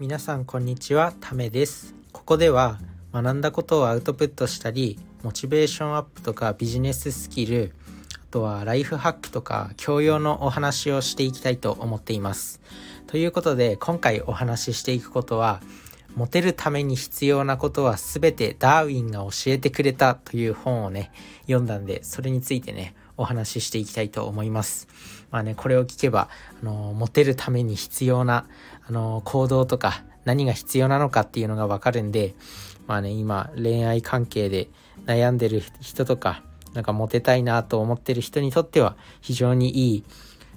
皆さんこんにちはためです。ここでは学んだことをアウトプットしたりモチベーションアップとかビジネススキルあとはライフハックとか教養のお話をしていきたいと思っています。ということで今回お話ししていくことはモテるために必要なことは全てダーウィンが教えてくれたという本をね読んだんでそれについてねお話ししていきたいと思います。まあね、これを聞けば、あの、モテるために必要な、あの、行動とか、何が必要なのかっていうのがわかるんで、まあね、今、恋愛関係で悩んでる人とか、なんかモテたいなと思ってる人にとっては、非常にいい、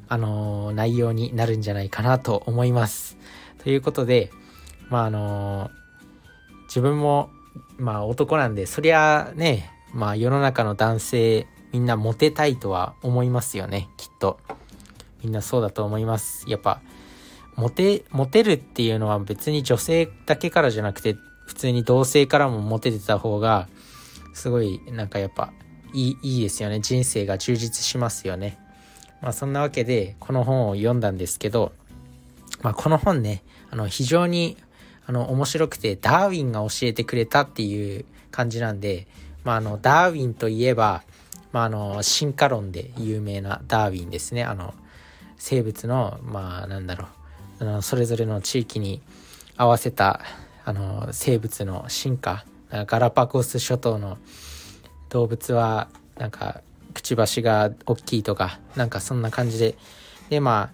あの、内容になるんじゃないかなと思います。ということで、まああの、自分も、まあ男なんで、そりゃね、まあ世の中の男性みんなモテたいとは思いますよね、きっと。みんなそうだと思います。やっぱ、モテ、モテるっていうのは別に女性だけからじゃなくて、普通に同性からもモテてた方が、すごい、なんかやっぱ、いい、いいですよね。人生が充実しますよね。まあそんなわけで、この本を読んだんですけど、まあこの本ね、あの、非常に、あの、面白くて、ダーウィンが教えてくれたっていう感じなんで、まああの、ダーウィンといえば、まあ、あの、進化論で有名なダーウィンですね。あの、生物の、まあ、なんだろう、あのそれぞれの地域に合わせた、あの、生物の進化。ガラパゴス諸島の動物は、なんか、くちばしが大きいとか、なんかそんな感じで。で、ま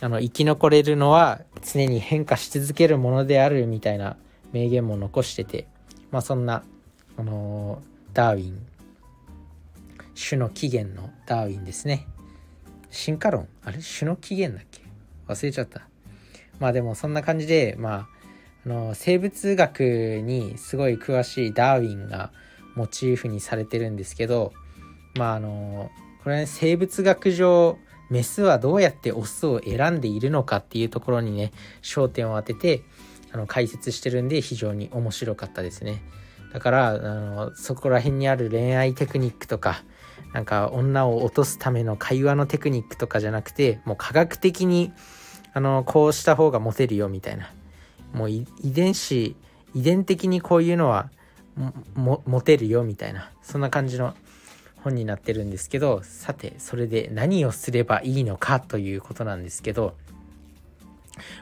あ、あの、生き残れるのは常に変化し続けるものであるみたいな名言も残してて、まあそんな、あのダーウィン種の起源のダーウィンですね。進化論。あれ？種の起源だっけ？忘れちゃった。まあでもそんな感じでまああの生物学にすごい詳しいダーウィンがモチーフにされてるんですけどまああのこれはね生物学上メスはどうやってオスを選んでいるのかっていうところにね焦点を当ててあの解説してるんで非常に面白かったですね。だからあのそこら辺にある恋愛テクニックとかなんか女を落とすための会話のテクニックとかじゃなくてもう科学的にあのこうした方がモテるよみたいな。もう遺伝子遺伝的にこういうのはモテるよみたいな。そんな感じの本になってるんですけどさてそれで何をすればいいのかということなんですけど、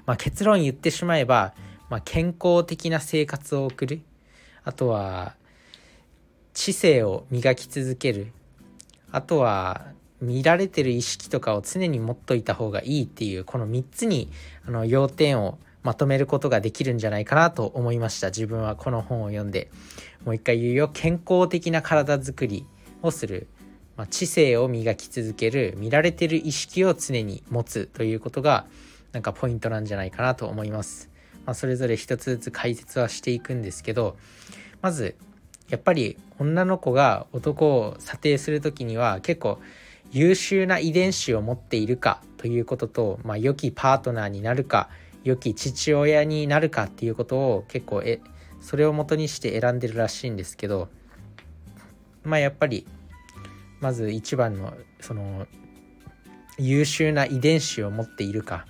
まあ、結論言ってしまえば、まあ、健康的な生活を送る。あとは知性を磨き続ける。あとは見られてる意識とかを常に持っといた方がいいっていうこの3つにあの要点をまとめることができるんじゃないかなと思いました。自分はこの本を読んで。もう一回言うよ。健康的な体づくりをする、まあ、知性を磨き続ける。見られてる意識を常に持つということがなんかポイントなんじゃないかなと思います、まあ、それぞれ一つずつ解説はしていくんですけどまずやっぱり女の子が男を査定する時には結構優秀な遺伝子を持っているかということと、まあ、良きパートナーになるか良き父親になるかっていうことを結構えそれを元にして選んでるらしいんですけどまあやっぱりまず一番のその優秀な遺伝子を持っているか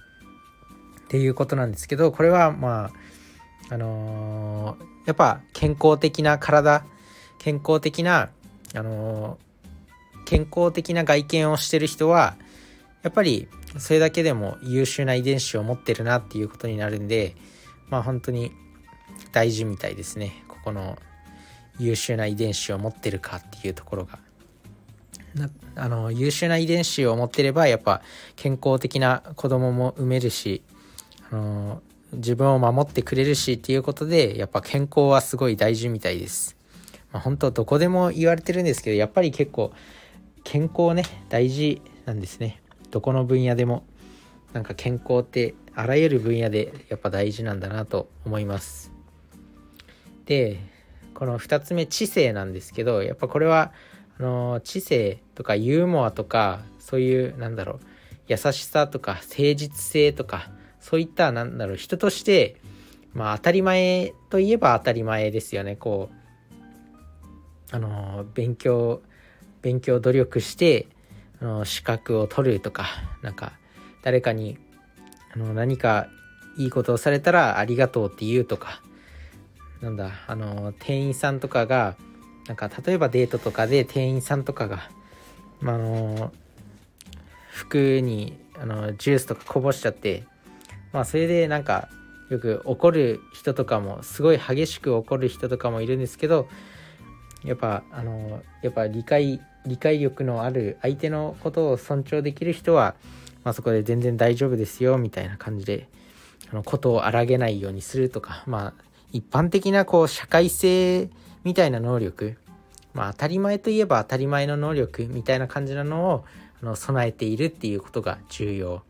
っていうことなんですけどこれはまああのー、やっぱ健康的な体健康的なあのー、健康的な外見をしてる人はやっぱりそれだけでも優秀な遺伝子を持ってるなっていうことになるんでまあ本当に大事みたいですねここの優秀な遺伝子を持ってるかっていうところが。あの優秀な遺伝子を持ってればやっぱ健康的な子供も産めるし、あの自分を守ってくれるしっていうことで、やっぱ健康はすごい大事みたいです。まあ、本当どこでも言われてるんですけど、やっぱり結構健康ね、大事なんですね。どこの分野でも。なんか健康ってあらゆる分野でやっぱ大事なんだなと思います。で、この2つ目知性なんですけど、やっぱこれはあの知性とかユーモアとかそういうなんだろう優しさとか誠実性とかそういったなんだろう人としてまあ当たり前といえば当たり前ですよね。こうあの勉強勉強努力してあの資格を取るとかなんか誰かにあの何かいいことをされたらありがとうって言うとかなんだあの店員さんとかがなんか例えばデートとかで店員さんとかが、まあ、の服にあのジュースとかこぼしちゃってまあそれでなんかよく怒る人とかもすごい激しく怒る人とかもいるんですけどやっぱあのやっぱ理解理解力のある相手のことを尊重できる人は、まあ、そこで全然大丈夫ですよみたいな感じであのことを荒げないようにするとかまあ一般的なこう社会性みたいな能力まあ当たり前といえば当たり前の能力みたいな感じなのをあの備えているっていうことが重要。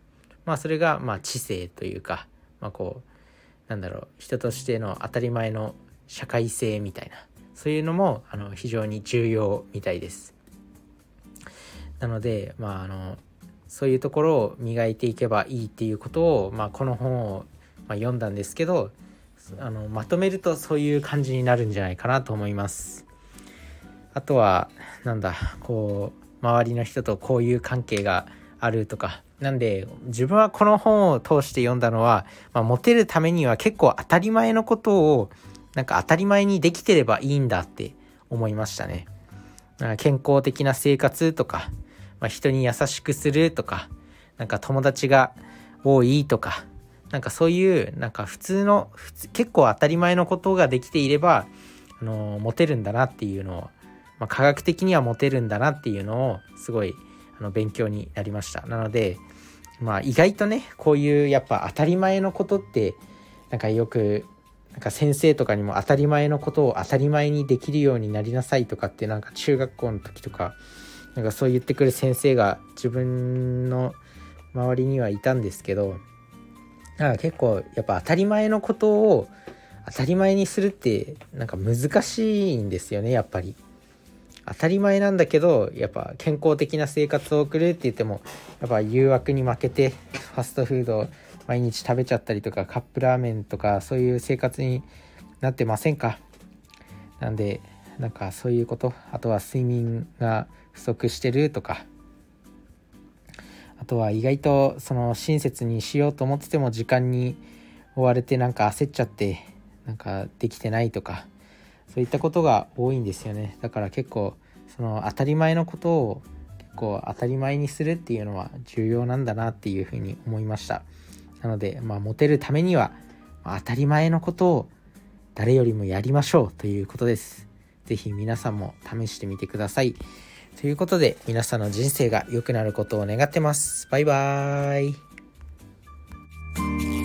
まあそれがまあ知性というかまあこうなんだろう人としての当たり前の社会性みたいなそういうのもあの非常に重要みたいです。なのでまああのそういうところを磨いていけばいいっていうことを、まあ、この本を、まあ、読んだんですけどあのまとめるとそういう感じになるんじゃないかなと思います。あとはなんだこう周りの人とこういう関係があるとかなんで自分はこの本を通して読んだのは、まあ、モテるためには結構当たり前のことをなんか当たり前にできてればいいんだって思いましたね。健康的な生活とか、まあ、人に優しくするとか、なんか友達が多いとか、なんかそういうなんか普通の結構当たり前のことができていれば、あのモテるんだなっていうのを、まあ、科学的にはモテるんだなっていうのをすごいあの勉強になりました。なので、まあ意外とね、こういうやっぱ当たり前のことって、なんかよく、なんか先生とかにも当たり前のことを当たり前にできるようになりなさいとかってなんか中学校の時とか、なんかそう言ってくる先生が自分の周りにはいたんですけど、なんか結構やっぱ当たり前のことを当たり前にするってなんか難しいんですよね、やっぱり。当たり前なんだけどやっぱ健康的な生活を送るって言ってもやっぱ誘惑に負けてファストフード毎日食べちゃったりとかカップラーメンとかそういう生活になってませんか？なんでなんかそういうことあとは睡眠が不足してるとか。あとは意外とその親切にしようと思ってても時間に追われてなんか焦っちゃってなんかできてないとか。そういったことが多いんですよね。だから結構その当たり前のことを結構当たり前にするっていうのは重要なんだなっていうふうに思いました。なのでまあモテるためには当たり前のことを誰よりもやりましょうということです。是非皆さんも試してみてください。ということで皆さんの人生が良くなることを願ってます。バイバーイ。